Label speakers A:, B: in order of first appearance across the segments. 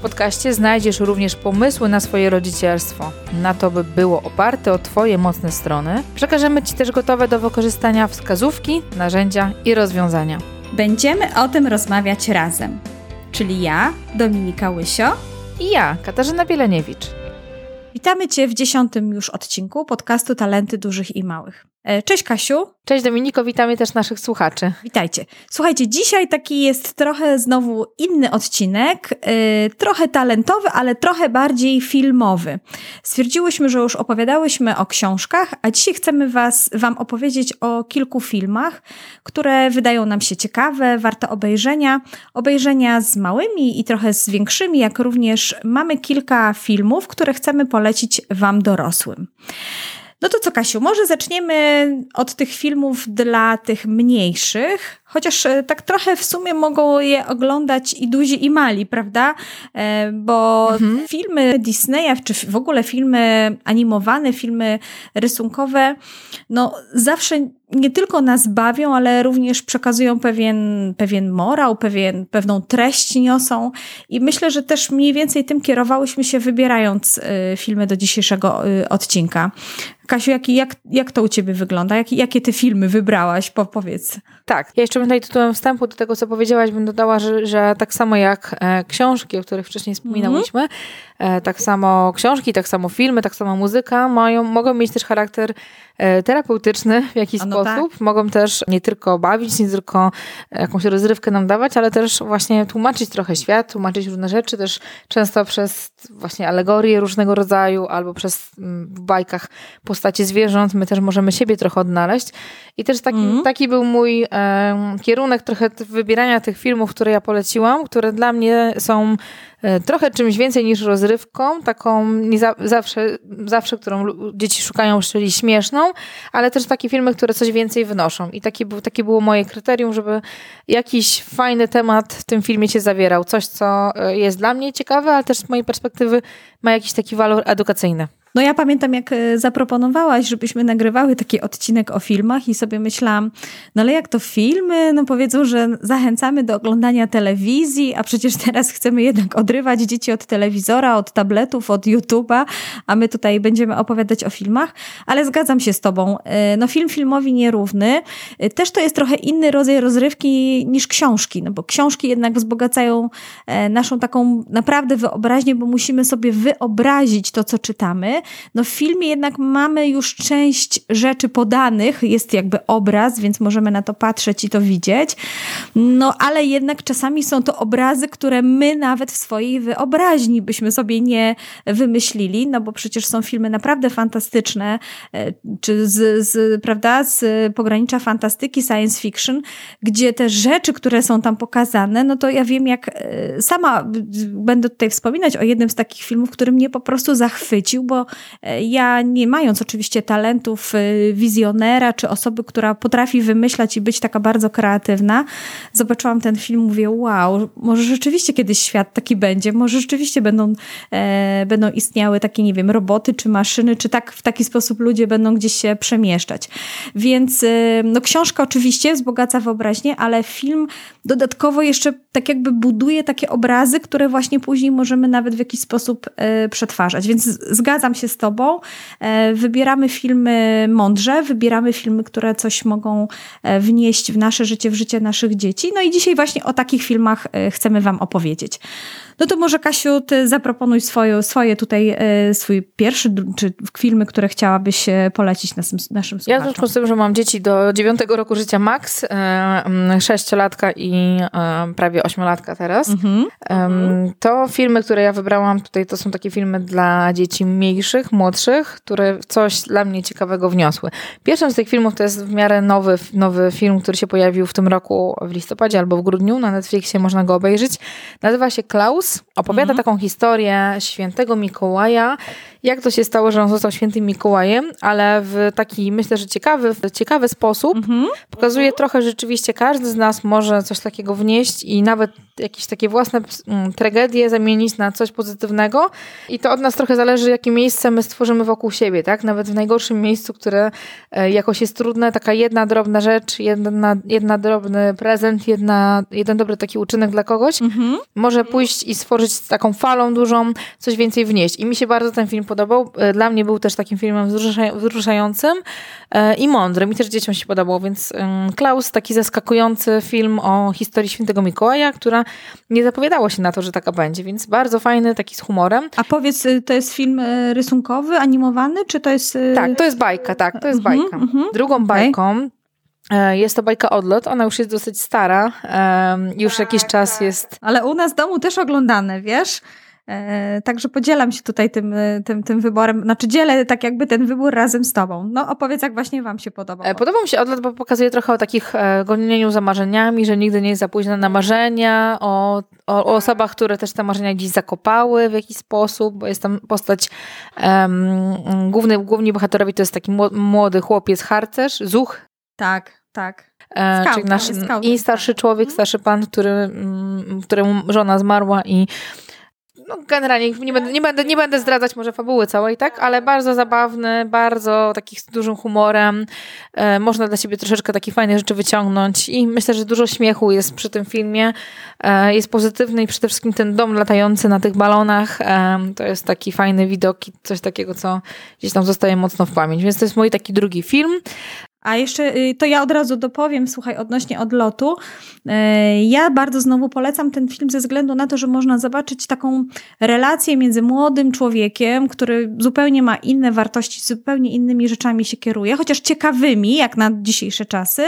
A: W podcaście znajdziesz również pomysły na swoje rodzicielstwo, na to, by było oparte o Twoje mocne strony. Przekażemy Ci też gotowe do wykorzystania wskazówki, narzędzia i rozwiązania.
B: Będziemy o tym rozmawiać razem, czyli ja, Dominika Łysio
A: I ja, Katarzyna Bieleniewicz.
B: Witamy Cię w dziesiątym już odcinku podcastu Talenty Dużych i Małych. E, cześć Kasiu.
A: Cześć Dominiko, witamy też naszych słuchaczy.
B: Witajcie. Słuchajcie, dzisiaj taki jest trochę znowu inny odcinek, yy, trochę talentowy, ale trochę bardziej filmowy. Stwierdziłyśmy, że już opowiadałyśmy o książkach, a dzisiaj chcemy was, Wam opowiedzieć o kilku filmach, które wydają nam się ciekawe, warte obejrzenia. Obejrzenia z małymi i trochę z większymi, jak również mamy kilka filmów, które chcemy polecić Wam dorosłym. No to co, Kasiu, może zaczniemy od tych filmów dla tych mniejszych, chociaż e, tak trochę w sumie mogą je oglądać i duzi, i mali, prawda? E, bo mhm. filmy Disneya, czy w ogóle filmy animowane, filmy rysunkowe, no zawsze nie tylko nas bawią, ale również przekazują pewien, pewien morał, pewien, pewną treść niosą. I myślę, że też mniej więcej tym kierowałyśmy się wybierając y, filmy do dzisiejszego y, odcinka. Kasiu, jak, jak, jak to u ciebie wygląda? Jak, jakie ty filmy wybrałaś? Po, powiedz.
A: Tak, ja jeszcze tutaj tytułem wstępu do tego, co powiedziałaś, bym dodała, że, że tak samo jak e, książki, o których wcześniej wspominałyśmy, mm. e, tak samo książki, tak samo filmy, tak samo muzyka mają, mogą mieć też charakter terapeutyczny w jakiś no sposób. Tak. Mogą też nie tylko bawić, nie tylko jakąś rozrywkę nam dawać, ale też właśnie tłumaczyć trochę świat, tłumaczyć różne rzeczy, też często przez właśnie alegorie różnego rodzaju, albo przez mm, w bajkach postacie zwierząt, my też możemy siebie trochę odnaleźć. I też taki, mm. taki był mój e, kierunek trochę wybierania tych filmów, które ja poleciłam, które dla mnie są e, trochę czymś więcej niż rozrywką, taką nie za, zawsze, zawsze, którą dzieci szukają, czyli śmieszną, ale też takie filmy, które coś więcej wnoszą. I taki, był, takie było moje kryterium, żeby jakiś fajny temat w tym filmie się zawierał. Coś, co e, jest dla mnie ciekawe, ale też z mojej perspektywy ma jakiś taki walor edukacyjny.
B: No ja pamiętam, jak e, zaproponowałaś, żebyśmy nagrywały taki odcinek o filmach i sobie myślałam, no ale jak to filmy? No powiedzą, że zachęcamy do oglądania telewizji, a przecież teraz chcemy jednak odrywać dzieci od telewizora, od tabletów, od YouTube'a, a my tutaj będziemy opowiadać o filmach, ale zgadzam się z tobą. E, no film filmowi nierówny. E, też to jest trochę inny rodzaj rozrywki niż książki, no bo książki jednak wzbogacają naszą taką naprawdę wyobraźnię, bo musimy sobie wyobrazić to, co czytamy, no w filmie jednak mamy już część rzeczy podanych, jest jakby obraz, więc możemy na to patrzeć i to widzieć. No ale jednak czasami są to obrazy, które my nawet w swojej wyobraźni byśmy sobie nie wymyślili, no bo przecież są filmy naprawdę fantastyczne, e, czy z, z prawda, z pogranicza fantastyki, science fiction, gdzie te rzeczy, które są tam pokazane, no to ja wiem, jak e, sama będę tutaj wspominać o jednym z takich filmów, który mnie po prostu zachwycił, bo ja nie mając oczywiście talentów e, wizjonera, czy osoby, która potrafi wymyślać i być taka bardzo kreatywna, zobaczyłam ten film, mówię, wow, może rzeczywiście kiedyś świat taki będzie, może rzeczywiście będą, e, będą istniały takie, nie wiem, roboty, czy maszyny, czy tak w taki sposób ludzie będą gdzieś się przemieszczać. Więc e, no książka oczywiście wzbogaca wyobraźnię, ale film dodatkowo jeszcze tak jakby buduje takie obrazy, które właśnie później możemy nawet w jakiś sposób e, przetwarzać. Więc zgadzam się z tobą. E, wybieramy filmy mądrze, wybieramy filmy, które coś mogą e, wnieść w nasze życie, w życie naszych dzieci. No i dzisiaj właśnie o takich filmach chcemy wam opowiedzieć. No to może Kasiu, ty zaproponuj swoje, swoje tutaj, e, swój pierwszy, czy filmy, które chciałabyś e, polecić naszym, naszym słuchaczom.
A: Ja w związku z tym, że mam dzieci do dziewiątego roku życia max, e, sześciolatka i prawie ośmiolatka teraz, mhm. to filmy, które ja wybrałam tutaj, to są takie filmy dla dzieci mniejszych, młodszych, które coś dla mnie ciekawego wniosły. Pierwszym z tych filmów to jest w miarę nowy, nowy film, który się pojawił w tym roku w listopadzie albo w grudniu. Na Netflixie można go obejrzeć. Nazywa się Klaus opowiada mhm. taką historię świętego Mikołaja jak to się stało, że on został świętym Mikołajem, ale w taki, myślę, że ciekawy, ciekawy sposób mhm. pokazuje trochę rzeczywiście, każdy z nas może coś takiego wnieść i nawet jakieś takie własne mm, tragedie zamienić na coś pozytywnego i to od nas trochę zależy, jakie miejsce my stworzymy wokół siebie, tak? Nawet w najgorszym miejscu, które e, jakoś jest trudne, taka jedna drobna rzecz, jedna, jedna drobny prezent, jedna, jeden dobry taki uczynek dla kogoś mhm. może pójść i stworzyć taką falą dużą, coś więcej wnieść. I mi się bardzo ten film podobał. E, dla mnie był też takim filmem wzruszającym e, i mądrym. I też dzieciom się podobał, więc Klaus, taki zaskakujący film o historii świętego Mikołaja, która nie zapowiadało się na to, że taka będzie, więc bardzo fajny, taki z humorem.
B: A powiedz, y, to jest film y, rysunkowy, animowany, czy to jest... Y,
A: tak, to jest bajka, tak, to jest mhm, bajka. Mhm. Drugą bajką e, jest to bajka Odlot. Ona już jest dosyć stara. Już jakiś czas jest.
B: Ale u nas w domu też oglądane, wiesz? E, także podzielam się tutaj tym, e, tym, tym wyborem, znaczy dzielę tak jakby ten wybór razem z tobą. No opowiedz, jak właśnie wam się podobał.
A: E, podobał mi się odlot, bo pokazuje trochę o takich gonieniu za marzeniami, że nigdy nie jest za późno na marzenia, o, o, o osobach, które też te marzenia gdzieś zakopały w jakiś sposób, bo jest tam postać um, główny, główni bohaterowi to jest taki młody chłopiec, harcerz, zuch.
B: Tak, tak.
A: Skałka, czyli nasz, I starszy człowiek, mhm. starszy pan, który, mm, któremu żona zmarła i no generalnie nie będę, nie, będę, nie będę zdradzać może fabuły całej, tak, ale bardzo zabawny, bardzo taki z dużym humorem. E, można dla siebie troszeczkę takich fajnych rzeczy wyciągnąć i myślę, że dużo śmiechu jest przy tym filmie. E, jest pozytywny i przede wszystkim ten dom latający na tych balonach. E, to jest taki fajny widok i coś takiego, co gdzieś tam zostaje mocno w pamięć. Więc to jest mój taki drugi film.
B: A jeszcze y, to ja od razu dopowiem, słuchaj, odnośnie odlotu. Y, ja bardzo znowu polecam ten film ze względu na to, że można zobaczyć taką relację między młodym człowiekiem, który zupełnie ma inne wartości, zupełnie innymi rzeczami się kieruje, chociaż ciekawymi, jak na dzisiejsze czasy,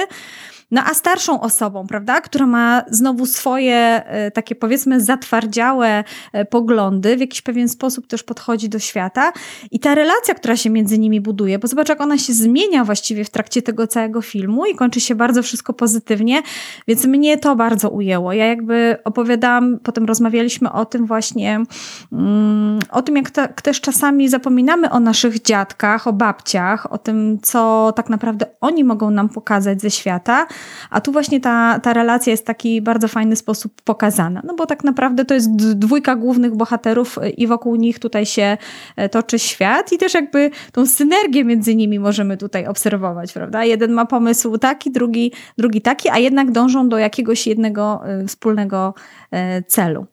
B: no a starszą osobą, prawda, która ma znowu swoje e, takie powiedzmy zatwardziałe e, poglądy, w jakiś pewien sposób też podchodzi do świata i ta relacja, która się między nimi buduje, bo zobacz jak ona się zmienia właściwie w trakcie tego całego filmu i kończy się bardzo wszystko pozytywnie, więc mnie to bardzo ujęło. Ja jakby opowiadałam, potem rozmawialiśmy o tym właśnie, mm, o tym jak też czasami zapominamy o naszych dziadkach, o babciach, o tym, co tak naprawdę oni mogą nam pokazać ze świata, a tu właśnie ta, ta relacja jest w taki bardzo fajny sposób pokazana. No bo tak naprawdę to jest dwójka głównych bohaterów i wokół nich tutaj się e, toczy świat i też jakby tą synergię między nimi możemy tutaj obserwować, prawda? Jeden ma pomysł taki, drugi, drugi taki, a jednak dążą do jakiegoś jednego e, wspólnego e, celu.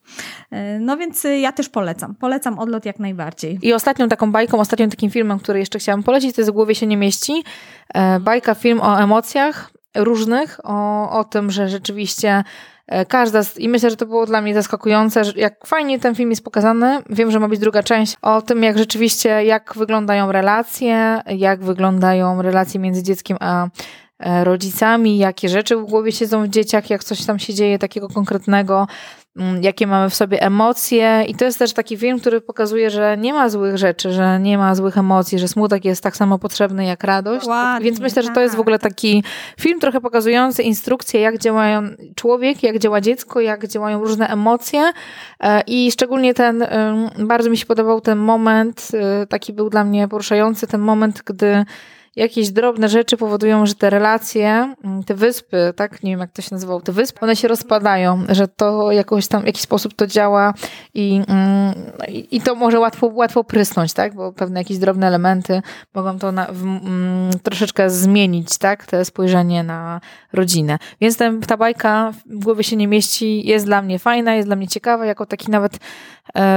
B: No więc ja też polecam. Polecam odlot jak najbardziej.
A: I ostatnią taką bajką, ostatnim takim filmem, który jeszcze chciałam polecić, to jest w głowie się nie mieści. Bajka, film o emocjach różnych, o, o tym, że rzeczywiście e, każda z, i myślę, że to było dla mnie zaskakujące, że jak fajnie ten film jest pokazany. Wiem, że ma być druga część o tym, jak rzeczywiście, jak wyglądają relacje, jak wyglądają relacje między dzieckiem a e, rodzicami, jakie rzeczy w głowie siedzą w dzieciach, jak coś tam się dzieje takiego konkretnego, jakie mamy w sobie emocje. I to jest też taki film, który pokazuje, że nie ma złych rzeczy, że nie ma złych emocji, że smutek jest tak samo potrzebny jak radość. Ładnie, Więc myślę, że to jest w ogóle tak. taki film trochę pokazujący instrukcje, jak działają człowiek, jak działa dziecko, jak działają różne emocje. E, I szczególnie ten, bardzo mi się podobał ten moment, e, taki był dla mnie poruszający, ten moment, gdy jakieś drobne rzeczy powodują, że te relacje, mm, te wyspy, tak, nie wiem jak to się nazywało, te wyspy, one się rozpadają, że to jakoś tam, w jakiś sposób to działa i, mm, i to może łatwo, łatwo prysnąć, tak, bo pewne jakieś drobne elementy mogą to na, w, mm, troszeczkę zmienić, tak, te spojrzenie na rodzinę. Więc ten, ta bajka w głowie się nie mieści, jest dla mnie fajna, jest dla mnie ciekawa, jako taki nawet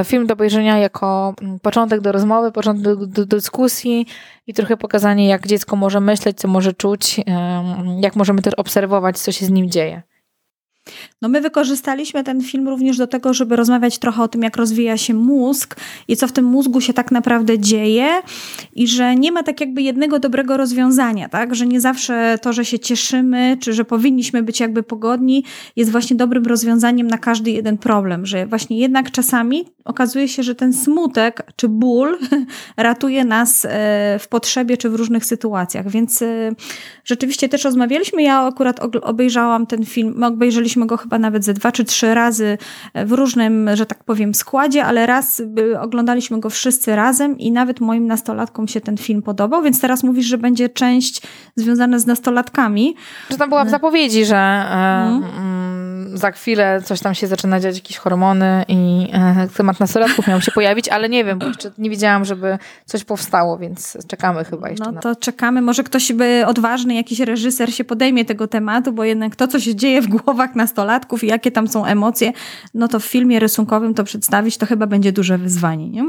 A: film do obejrzenia, jako początek do rozmowy, początek do dyskusji i trochę pokazanie, jak dziecko może myśleć, co może czuć, jak możemy też obserwować, co się z nim dzieje.
B: No my wykorzystaliśmy ten film również do tego, żeby rozmawiać trochę o tym, jak rozwija się mózg i co w tym mózgu się tak naprawdę dzieje i że nie ma tak jakby jednego dobrego rozwiązania, tak? Że nie zawsze to, że się cieszymy, czy że powinniśmy być jakby pogodni, jest właśnie dobrym rozwiązaniem na każdy jeden problem, że właśnie jednak czasami okazuje się, że ten smutek czy ból ratuje nas e, w potrzebie czy w różnych sytuacjach, więc e, rzeczywiście też rozmawialiśmy, ja akurat obejrzałam ten film, my obejrzeliśmy oglądaliśmy go chyba nawet ze dwa czy trzy razy w różnym, że tak powiem, składzie, ale raz oglądaliśmy go wszyscy razem i nawet moim nastolatkom się ten film podobał, więc teraz mówisz, że będzie część związana z nastolatkami.
A: Że tam była w zapowiedzi, że e, mm. za chwilę coś tam się zaczyna dziać, jakieś hormony i e, temat nastolatków miał się pojawić, ale nie wiem, bo jeszcze nie widziałam, żeby coś powstało, więc czekamy chyba jeszcze.
B: No
A: na
B: to czekamy. Może ktoś by odważny, jakiś reżyser się podejmie tego tematu, bo jednak to, co się dzieje w głowach nastolatków i jakie tam są emocje, no to w filmie rysunkowym to przedstawić, to chyba będzie duże wyzwanie. Nie?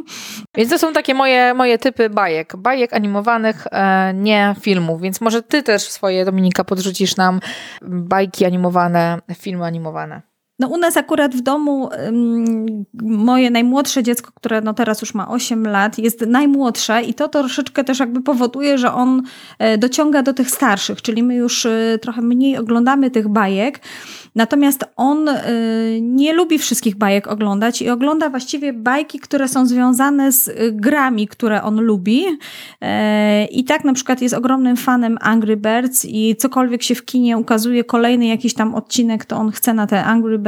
A: Więc to są takie moje, moje typy bajek. Bajek animowanych, e, nie filmów. Więc może ty też swoje, Dominika, podrzucisz nam bajki animowane, filmy animowane.
B: No u nas akurat w domu moje najmłodsze dziecko, które no teraz już ma 8 lat, jest najmłodsze i to troszeczkę też jakby powoduje, że on e, dociąga do tych starszych, czyli my już e, trochę mniej oglądamy tych bajek. Natomiast on y, nie lubi wszystkich bajek oglądać i ogląda właściwie bajki, które są związane z grami, które on lubi. E, I tak na przykład jest ogromnym fanem Angry Birds i cokolwiek się w kinie ukazuje, kolejny jakiś tam odcinek, to on chce na te Angry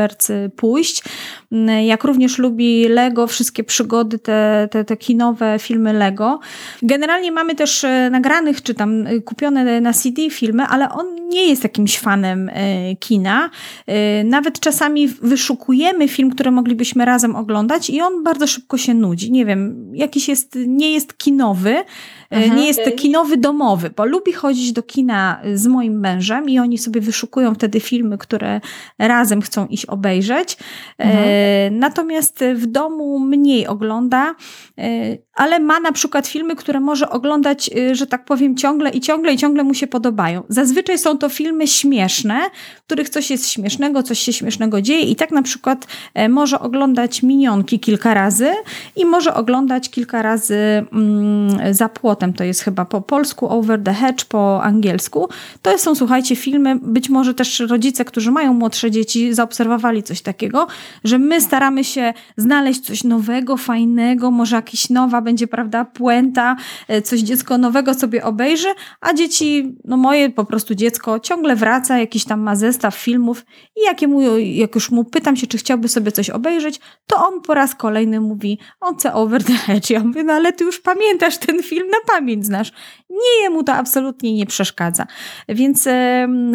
B: Pójść. Mm, jak również lubi Lego, wszystkie przygody, te, te, te kinowe filmy Lego. Generalnie mamy też nagranych, czy tam kupione na CD filmy, ale on nie jest jakimś fanem kina. Y, nawet czasami wyszukujemy film, który moglibyśmy razem oglądać i on bardzo szybko się nudzi. Nie wiem, jakiś jest, nie jest kinowy, Mhm. Nie jest to kinowy domowy, bo lubi chodzić do kina z moim mężem i oni sobie wyszukują wtedy filmy, które razem chcą iść obejrzeć. Mhm. Natomiast w domu mniej ogląda, e, ale ma na przykład filmy, które może oglądać, e, że tak powiem, ciągle i ciągle i ciągle mu się podobają. Zazwyczaj są to filmy śmieszne, w których coś jest śmiesznego, coś się śmiesznego dzieje i tak na przykład może oglądać minionki kilka razy i może oglądać kilka razy mm, za płotem to jest chyba po polsku, Over the Hedge po angielsku. To są, słuchajcie, filmy, być może też rodzice, którzy mają młodsze dzieci, zaobserwowali coś takiego, że my staramy się znaleźć coś nowego, fajnego, może jakaś nowa będzie, prawda, puenta, e, coś dziecko nowego sobie obejrzy, a dzieci, no moje po prostu dziecko ciągle wraca, jakiś tam ma zestaw filmów i jak, mu, jak już mu pytam się, czy chciałby sobie coś obejrzeć, to on po raz kolejny mówi, on chce Over the Hedge. Ja mówię, no ale ty już pamiętasz ten film na pamięć znasz. Nie, jemu to absolutnie nie przeszkadza. Więc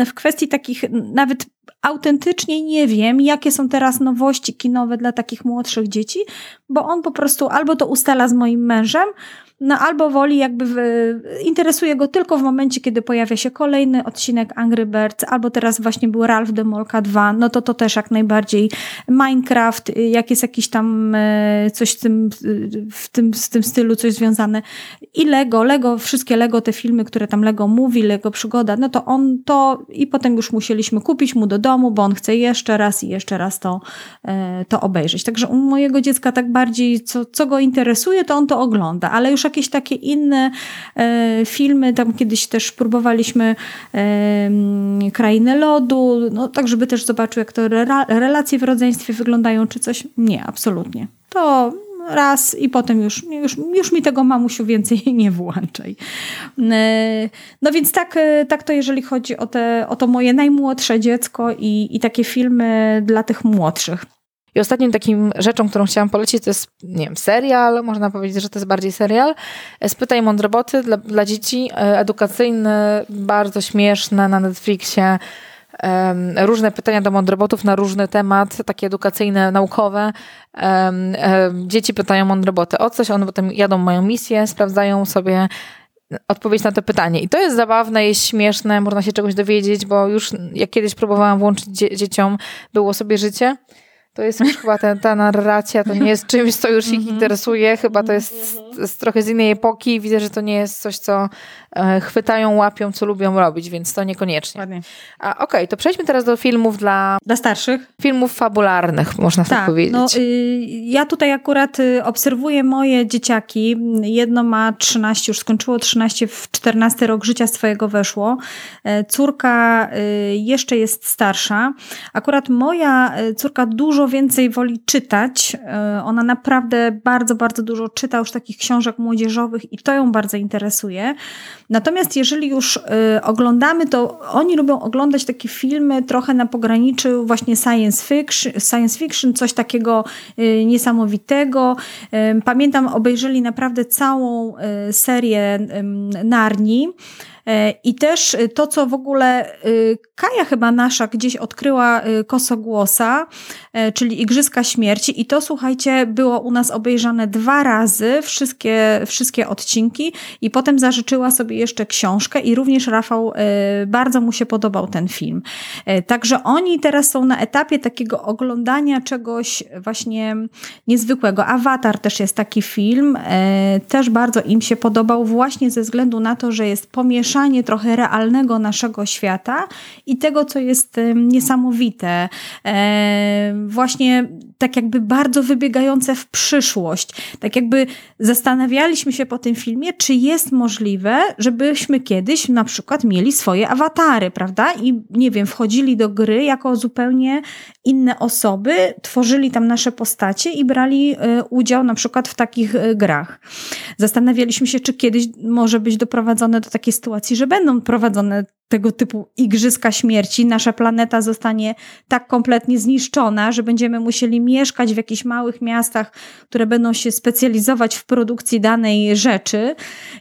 B: w kwestii takich nawet autentycznie nie wiem, jakie są teraz nowości kinowe dla takich młodszych dzieci, bo on po prostu albo to ustala z moim mężem, no albo woli jakby w, interesuje go tylko w momencie, kiedy pojawia się kolejny odcinek Angry Birds, albo teraz właśnie był Ralph Demolka 2, no to to też jak najbardziej Minecraft, jak jest jakiś tam e, coś w tym, w tym, z tym stylu, coś związane i Lego, Lego, wszystkie Lego, te filmy, które tam Lego mówi, Lego przygoda, no to on to i potem już musieliśmy kupić mu do domu, bo on chce jeszcze raz i jeszcze raz to, to obejrzeć. Także u mojego dziecka tak bardziej, co, co go interesuje, to on to ogląda, ale już jakieś takie inne e, filmy, tam kiedyś też próbowaliśmy e, Krainę Lodu, no tak, żeby też zobaczył, jak to relacje w rodzeństwie wyglądają, czy coś. Nie, absolutnie. To raz i potem już, już, już mi tego mamusiu więcej nie włączaj. E, no więc tak, tak to jeżeli chodzi o, te, o to moje najmłodsze dziecko i, i takie filmy dla tych młodszych.
A: I ostatnim takim rzeczą, którą chciałam polecić, to jest, nie wiem, serial, można powiedzieć, że to jest bardziej serial. Spytaj Mądroboty dla, dla dzieci, e, edukacyjny, bardzo śmieszne na Netflixie. Um, różne pytania do mądrobotów na różny temat, takie edukacyjne, naukowe. Um, um, dzieci pytają mądroboty o coś, one potem jadą, mają misję, sprawdzają sobie odpowiedź na to pytanie. I to jest zabawne, jest śmieszne, można się czegoś dowiedzieć, bo już jak kiedyś próbowałam włączyć dzie dzieciom, było sobie życie, to jest już chyba ta, ta narracja, to nie jest czymś, co już ich mhm. interesuje, chyba to jest z, z trochę z innej epoki. Widzę, że to nie jest coś, co chwytają, łapią, co lubią robić, więc to niekoniecznie. Ładnie. A okej, okay, to przejdźmy teraz do filmów dla...
B: Dla starszych?
A: Filmów fabularnych, można tak, tak powiedzieć. No, y,
B: ja tutaj akurat y, obserwuję moje dzieciaki. Jedno ma 13, już skończyło 13, w 14 rok życia swojego weszło. E, córka y, jeszcze jest starsza. Akurat moja córka dużo dużo więcej woli czytać. E, ona naprawdę bardzo, bardzo dużo czyta już takich książek młodzieżowych i to ją bardzo interesuje. Natomiast jeżeli już e, oglądamy, to oni lubią oglądać takie filmy trochę na pograniczu właśnie science fiction, science fiction coś takiego e, niesamowitego. Pamiętam, obejrzeli naprawdę całą serię Narni. E, I też y, to, co w ogóle y, Kaja chyba nasza gdzieś odkryła y, Kosogłosa, e, czyli Igrzyska Śmierci i to, słuchajcie, było u nas obejrzane dwa razy, wszystkie, wszystkie odcinki i potem zażyczyła sobie jeszcze książkę i również Rafał, bardzo mu się podobał ten film. E, także oni teraz są na etapie takiego oglądania czegoś właśnie niezwykłego. Awatar też jest taki film, też bardzo im się podobał właśnie ze względu na to, że jest pomieszany trochę realnego naszego świata i tego, co jest niesamowite. E, właśnie tak jakby bardzo wybiegające w przyszłość. Tak jakby zastanawialiśmy się po tym filmie, czy jest możliwe, żebyśmy kiedyś na przykład mieli swoje awatary, prawda? I nie wiem, wchodzili do gry jako zupełnie inne osoby, tworzyli tam nasze postacie i brali e, udział na przykład w takich e, grach. Zastanawialiśmy się, czy kiedyś może być doprowadzone do takiej sytuacji, że będą prowadzone tego typu igrzyska śmierci, nasza planeta zostanie tak kompletnie zniszczona, że będziemy musieli mieszkać w jakichś małych miastach, które będą się specjalizować w produkcji danej rzeczy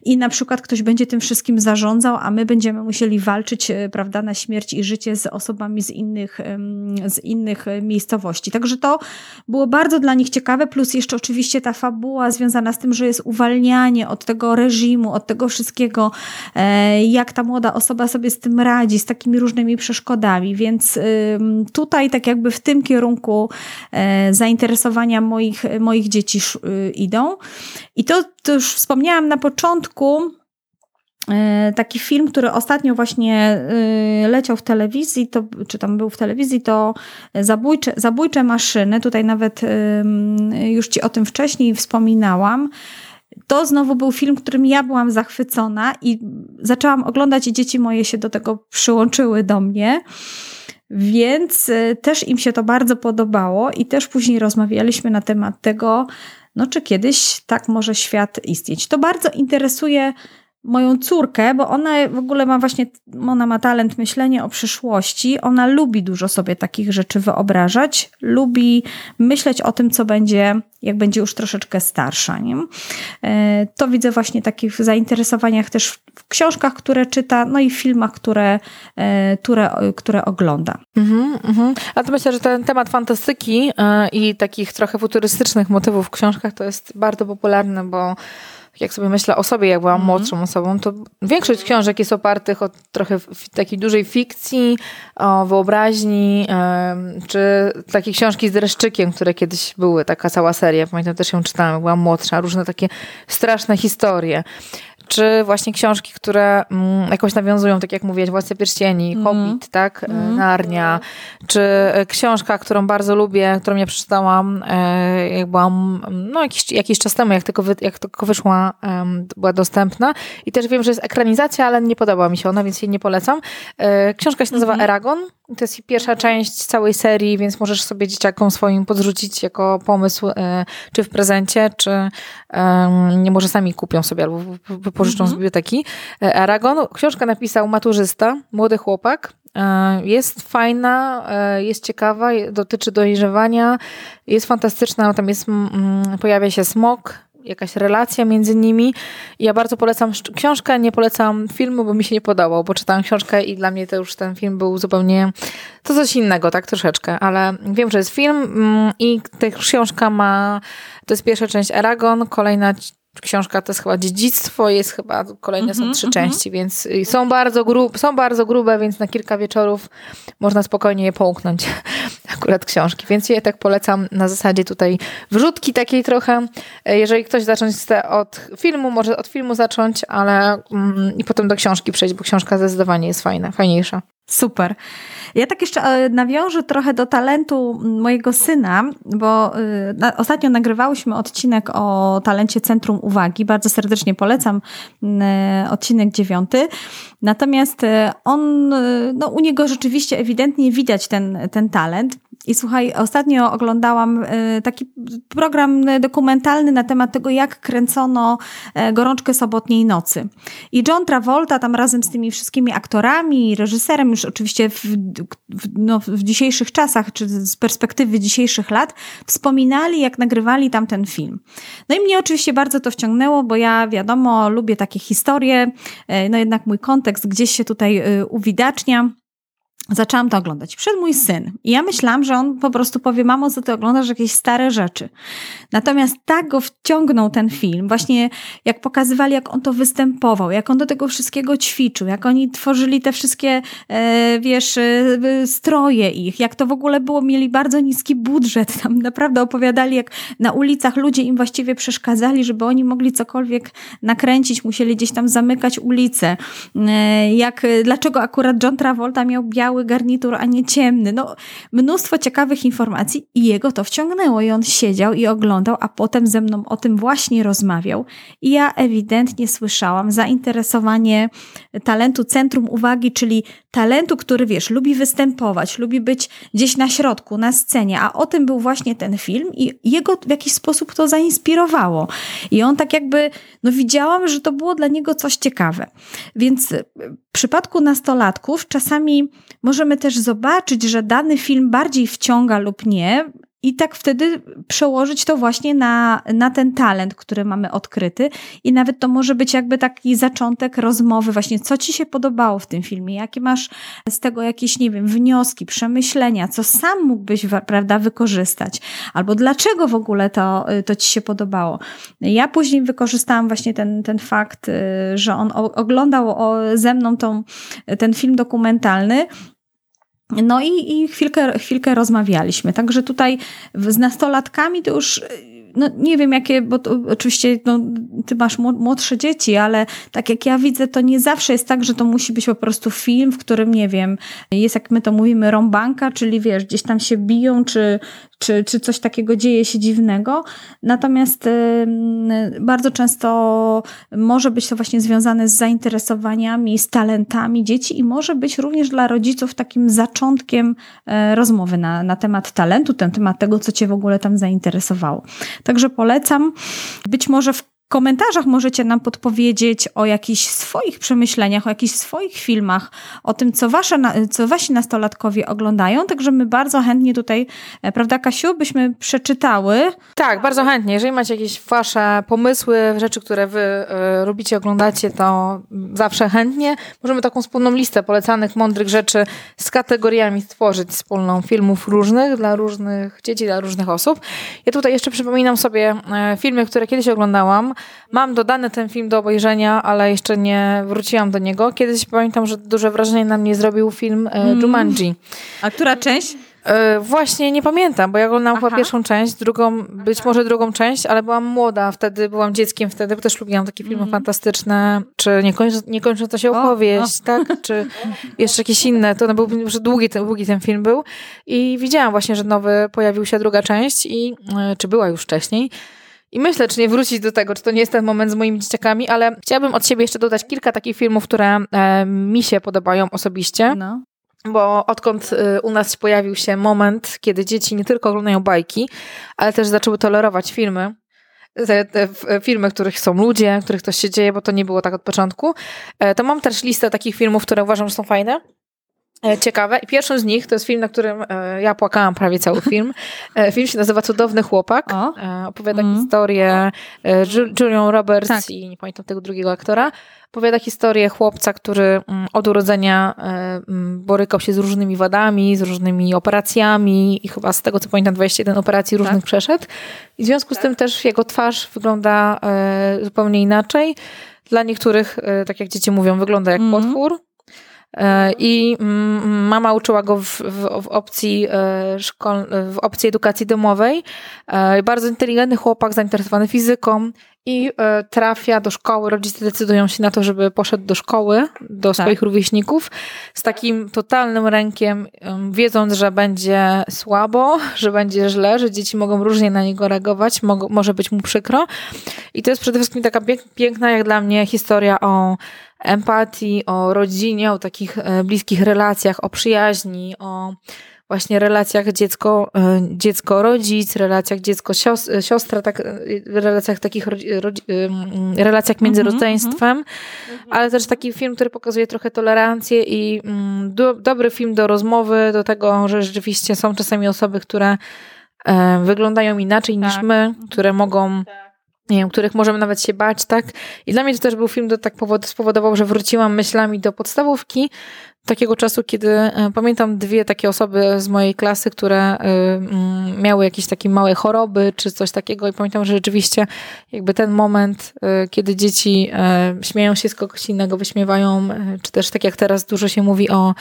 B: i na przykład ktoś będzie tym wszystkim zarządzał, a my będziemy musieli walczyć, e, prawda, na śmierć i życie z osobami z innych, z innych e, miejscowości. Także to było bardzo dla nich ciekawe, plus jeszcze oczywiście ta fabuła związana z tym, że jest uwalnianie od tego reżimu, od tego wszystkiego, e, jak ta młoda osoba sobie z tym radzi, z takimi różnymi przeszkodami. Więc tutaj tak jakby w tym kierunku e, zainteresowania moich, moich dzieci y, idą. I to, to już wspomniałam na początku, e, taki film, który ostatnio właśnie y, leciał w telewizji, to, czy tam był w telewizji, to Zabójcze, Zabójcze Maszyny. Tutaj nawet już Ci o tym wcześniej wspominałam to znowu był film, którym ja byłam zachwycona i zaczęłam oglądać i dzieci moje się do tego przyłączyły do mnie. Więc e, też im się to bardzo podobało i też później rozmawialiśmy na temat tego, no czy kiedyś tak może świat istnieć. To bardzo interesuje moją córkę, bo ona w ogóle ma właśnie, ona ma talent myślenia o przyszłości, ona lubi dużo sobie takich rzeczy wyobrażać, lubi myśleć o tym, co będzie, jak będzie już troszeczkę starsza. Nie? E, to widzę właśnie takich zainteresowaniach też w książkach, które czyta, no i w filmach, które, e, które, które ogląda. Mhm,
A: mhm. A to myślę, że ten temat fantastyki e, i takich trochę futurystycznych motywów w książkach to jest bardzo popularny, bo jak sobie myślę o sobie, jak byłam mm. młodszą osobą, to większość książek jest opartych o trochę takiej dużej fikcji, o wyobraźni, czy takie książki z dreszczykiem, które kiedyś były, taka cała seria, pamiętam też ją czytałam, jak byłam młodsza, różne takie straszne historie czy właśnie książki, które mm, jakoś nawiązują, tak jak mówiłaś, Władcy Pierścieni, mm. Hobbit, tak, mm. Narnia, czy e, książka, którą bardzo lubię, którą ja przeczytałam, e, jak byłam, no jakiś, jakiś czas temu, jak tylko, wy, jak tylko wyszła, była dostępna i też wiem, że jest ekranizacja, ale nie podoba mi się ona, więc jej nie polecam. Książka się nazywa mm -hmm. Eragon, to jest pierwsza część całej serii, więc możesz sobie dzieciakom swoim podrzucić jako pomysł, czy w prezencie, czy nie może sami kupią sobie albo pożyczą z mhm. biblioteki. E, Aragon, książkę napisał maturzysta, młody chłopak. E, jest fajna, e, jest ciekawa, dotyczy dojrzewania, jest fantastyczna, tam jest, pojawia się smok, jakaś relacja między nimi. Ja bardzo polecam książkę, nie polecam filmu, bo mi się nie podobał, bo czytałam książkę i dla mnie to już ten film był zupełnie to coś innego, tak troszeczkę, ale wiem, że jest film i ta książka ma, to jest pierwsza część Aragon, kolejna książka to jest chyba dziedzictwo, jest chyba, kolejne są mm -hmm, trzy mm -hmm. części, więc są bardzo, grub, są bardzo grube, więc na kilka wieczorów można spokojnie je połknąć, akurat książki, więc je tak polecam na zasadzie tutaj wrzutki takiej trochę. Jeżeli ktoś zacząć chce od filmu, może od filmu zacząć, ale mm, i potem do książki przejść, bo książka zdecydowanie jest fajna, fajniejsza.
B: Super. Ja tak jeszcze e, nawiążę trochę do talentu mojego syna, bo e, ostatnio nagrywałyśmy odcinek o talencie Centrum Uwagi. Bardzo serdecznie polecam e, odcinek dziewiąty. Natomiast on, no u niego rzeczywiście ewidentnie widać ten, ten talent. I słuchaj, ostatnio oglądałam y, taki program dokumentalny na temat tego, jak kręcono e, Gorączkę Sobotniej Nocy. I John Travolta tam razem z tymi wszystkimi aktorami, reżyserem, już oczywiście w, w, no, w dzisiejszych czasach, czy z perspektywy dzisiejszych lat, wspominali, jak nagrywali tam ten film. No i mnie oczywiście bardzo to wciągnęło, bo ja wiadomo, lubię takie historie, e, no jednak mój kontekst gdzieś się tutaj y, uwidacznia zaczęłam to oglądać. Przed mój syn. I ja myślałam, że on po prostu powie, mamo, co ty oglądasz, jakieś stare rzeczy. Natomiast tak go wciągnął ten film, właśnie jak pokazywali, jak on to występował, jak on do tego wszystkiego ćwiczył, jak oni tworzyli te wszystkie, e, wiesz, e, stroje ich, jak to w ogóle było, mieli bardzo niski budżet. Tam naprawdę opowiadali, jak na ulicach ludzie im właściwie przeszkadzali, żeby oni mogli cokolwiek nakręcić, musieli gdzieś tam zamykać ulice. Jak, dlaczego akurat John Travolta miał biały biały garnitur, a nie ciemny. No, mnóstwo ciekawych informacji i jego to wciągnęło i on siedział i oglądał, a potem ze mną o tym właśnie rozmawiał. I ja ewidentnie słyszałam zainteresowanie talentu centrum uwagi, czyli talentu, który wiesz, lubi występować, lubi być gdzieś na środku, na scenie, a o tym był właśnie ten film i jego w jakiś sposób to zainspirowało. I on tak jakby, no widziałam, że to było dla niego coś ciekawe. Więc w przypadku nastolatków czasami możemy też zobaczyć, że dany film bardziej wciąga lub nie, i tak wtedy przełożyć to właśnie na, na ten talent, który mamy odkryty. I nawet to może być jakby taki zaczątek rozmowy, właśnie co ci się podobało w tym filmie, jakie masz z tego jakieś, nie wiem, wnioski, przemyślenia, co sam mógłbyś, prawda, wykorzystać, albo dlaczego w ogóle to, to ci się podobało. Ja później wykorzystałam właśnie ten, ten fakt, y, że on oglądał ze mną tą, ten film dokumentalny no i, i chwilkę, chwilkę rozmawialiśmy. Także tutaj z nastolatkami to już no nie wiem jakie, bo to, oczywiście no, ty masz młodsze dzieci, ale tak jak ja widzę, to nie zawsze jest tak, że to musi być po prostu film, w którym, nie wiem, jest jak my to mówimy, rąbanka, czyli wiesz, gdzieś tam się biją, czy, czy, czy coś takiego dzieje się dziwnego. Natomiast y, bardzo często może być to właśnie związane z zainteresowaniami, z talentami dzieci i może być również dla rodziców takim zaczątkiem y, rozmowy na, na temat talentu, ten temat tego, co cię w ogóle tam zainteresowało. Także polecam. Być może w komentarzach możecie nam podpowiedzieć o jakichś swoich przemyśleniach, o jakichś swoich filmach, o tym, co, wasze, co wasi nastolatkowie oglądają. Także my bardzo chętnie tutaj, e, prawda, Kasiu, byśmy przeczytały.
A: Tak, bardzo chętnie. Jeżeli macie jakieś wasze pomysły, rzeczy, które wy y, robicie, oglądacie, to zawsze chętnie. Możemy taką wspólną listę polecanych, mądrych rzeczy z kategoriami stworzyć wspólną filmów różnych, dla różnych dzieci, dla różnych osób. Ja tutaj jeszcze przypominam sobie y, filmy, które kiedyś oglądałam. Mam dodany ten film do obejrzenia, ale jeszcze nie wróciłam do niego. Kiedyś pamiętam, że duże wrażenie na mnie zrobił film mm. Jumanji.
B: A która część?
A: E, właśnie nie pamiętam, bo ja oglądałam chyba pierwszą część, drugą, być może drugą część, ale byłam młoda wtedy, byłam dzieckiem wtedy, bo też lubiłam takie filmy mm. fantastyczne, czy nie kończąca się opowieść, o, tak, czy jeszcze jakieś inne, to był, że długi ten, długi ten film był i widziałam właśnie, że nowy pojawił się druga część i, e, czy była już wcześniej, i myślę, czy nie wrócić do tego, czy to nie jest ten moment z moimi dzieciakami, ale chciałabym od siebie jeszcze dodać kilka takich filmów, które e, mi się podobają osobiście. No. Bo odkąd y, u nas pojawił się moment, kiedy dzieci nie tylko oglądają bajki, ale też zaczęły tolerować filmy, te, te filmy, w których są ludzie, w których coś się dzieje, bo to nie było tak od początku, e, to mam też listę takich filmów, które uważam, że są fajne. E, ciekawe. I pierwszym z nich to jest film, na którym e, ja płakałam prawie cały film. E, film się nazywa Cudowny Chłopak. O. Opowiada mm. historię Julian Roberts tak. i nie pamiętam tego drugiego aktora. Opowiada historię chłopca, który mm, od urodzenia mm, borykał się z różnymi wadami, z różnymi operacjami i chyba z tego co pamiętam 21 operacji różnych tak. przeszedł. I w związku z tym też jego twarz wygląda zupełnie inaczej. Dla niektórych, tak jak dzieci mówią, wygląda jak mm. potwór I mama uczyła go w, w, w opcji e, szkol, w opcji edukacji domowej. E, bardzo inteligentny chłopak, zainteresowany fizyką i trafia do szkoły. Rodzice decydują się na to, żeby poszedł do szkoły, do tak. swoich rówieśników z takim totalnym rękiem, wiedząc, że będzie słabo, że będzie źle, że dzieci mogą różnie na niego reagować, może być mu przykro. I to jest przede wszystkim taka piękna, jak dla mnie, historia o empatii, o rodzinie, o takich e, bliskich relacjach, o przyjaźni, o właśnie relacjach dziecko, e, dziecko-rodzic, relacjach dziecko-siostra, tak, relacjach takich relacjach między mm -hmm, rodzeństwem, mm -hmm. ale też taki film, który pokazuje trochę tolerancję i mm, do, dobry film do rozmowy, do tego, że rzeczywiście są czasami osoby, które e, wyglądają inaczej tak. niż my, które mogą tak nie wiem, których możemy nawet się bać, tak? I dla mnie to też był film, który tak spowodował, że wróciłam myślami do podstawówki, takiego czasu, kiedy e, pamiętam dwie takie osoby z mojej klasy, które e, mm, miały jakieś takie małe choroby czy coś takiego i pamiętam, że rzeczywiście jakby ten moment, e, kiedy dzieci śmieją się z kogoś innego, wyśmiewają, czy też tak jak teraz dużo się mówi o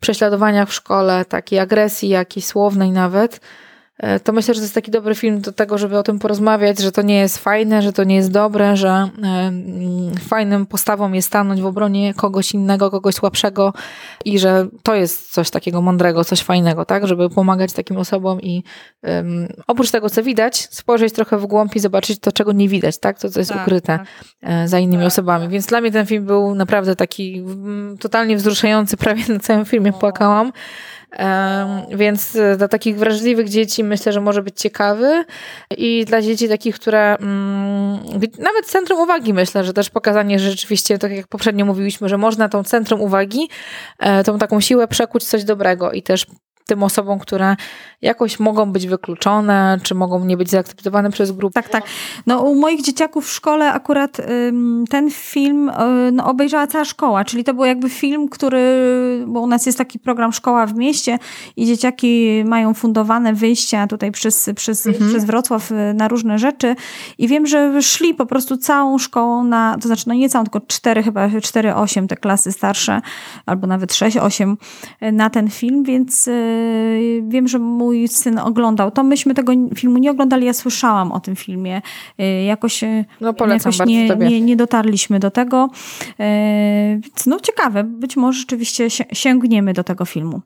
A: prześladowaniach w szkole, takiej agresji jakiejś słownej nawet, to myślę, że to jest taki dobry film do tego, żeby o tym porozmawiać, że to nie jest fajne, że to nie jest dobre, że e, mm, fajnym postawą jest stanąć w obronie kogoś innego, kogoś słabszego i że to jest coś takiego mądrego, coś fajnego, tak, żeby pomagać takim osobom i um, oprócz tego, co widać, spojrzeć trochę w głąb i zobaczyć to, czego nie widać, tak, to, co jest tak, ukryte tak. E, za innymi tak, osobami. Więc dla mnie ten film był naprawdę taki totalnie wzruszający, prawie na całym filmie płakałam. Więc e, dla takich wrażliwych dzieci myślę, że może być ciekawy. I dla dzieci takich, które mm, nawet centrum uwagi myślę, że też pokazanie, że rzeczywiście, tak jak poprzednio mówiliśmy, że można tą centrum uwagi, e, tą taką siłę przekuć coś dobrego i też tym osobom, które jakoś mogą być wykluczone, czy mogą nie być zaakceptowane przez grupę.
B: Tak, tak. No u moich dzieciaków w szkole akurat ym, ten film y, no, obejrzała cała szkoła, czyli to był jakby film, który, bo u nas jest taki program Szkoła w mieście i dzieciaki mają fundowane wyjścia tutaj przez, przez, mhm. przez Wrocław y, na różne rzeczy i wiem, że szli po prostu całą szkołą na, to znaczy no nie całą, tylko cztery chyba, cztery, osiem te klasy starsze, albo nawet sześć, osiem y, na ten film, więc wiem, że mój syn oglądał to. Myśmy tego filmu nie oglądali, ja słyszałam o tym filmie. Y, jakoś, y,
A: no jakoś
B: nie, nie, nie, dotarliśmy do tego. Y, no ciekawe, być może rzeczywiście sięgniemy do tego filmu.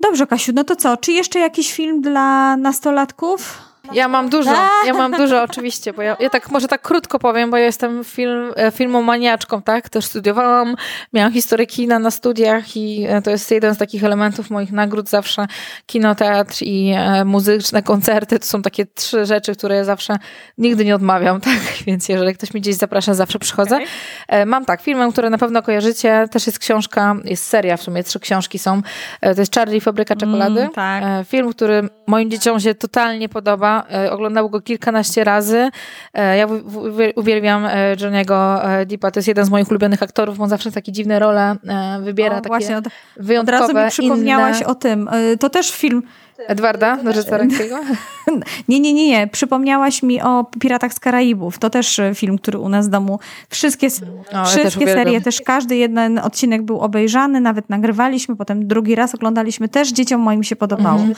B: Dobrze, Kasiu, no to co? Czy jeszcze jakiś film dla nastolatków?
A: Ja mam dużo, ja mam dużo oczywiście, bo ja, ja tak może tak krótko powiem, bo ja jestem film, e, filmomaniaczką, tak? Też studiowałam, miałam historię kina na studiach i e, to jest jeden z takich elementów moich nagród zawsze. Kinoteatr i e, muzyczne koncerty to są takie trzy rzeczy, które ja zawsze nigdy nie odmawiam, tak? Więc jeżeli ktoś mnie gdzieś zaprasza, zawsze przychodzę. Okay. Mam tak, filmem, który na pewno kojarzycie, też jest książka, jest seria w sumie, trzy książki są. To jest Charlie Fabryka Czekolady. Mm, tak. Film, który moim dzieciom się totalnie podoba E, oglądał go kilkanaście razy. E, ja uwielbiam e, Johniego Deepa, to jest jeden z moich ulubionych aktorów, on zawsze takie dziwne role wybiera, o, takie właśnie, od, wyjątkowe,
B: Od razu mi przypomniałaś inne. o tym. To też film
A: Edwarda Nożyca-Ręckiego?
B: nie, nie, nie, nie. Przypomniałaś mi o Piratach z Karaibów. To też film, który u nas w domu. Wszystkie, o, wszystkie ja serie, też każdy jeden odcinek był obejrzany, nawet nagrywaliśmy, potem drugi raz oglądaliśmy. Też dzieciom moim się podobało. -hmm.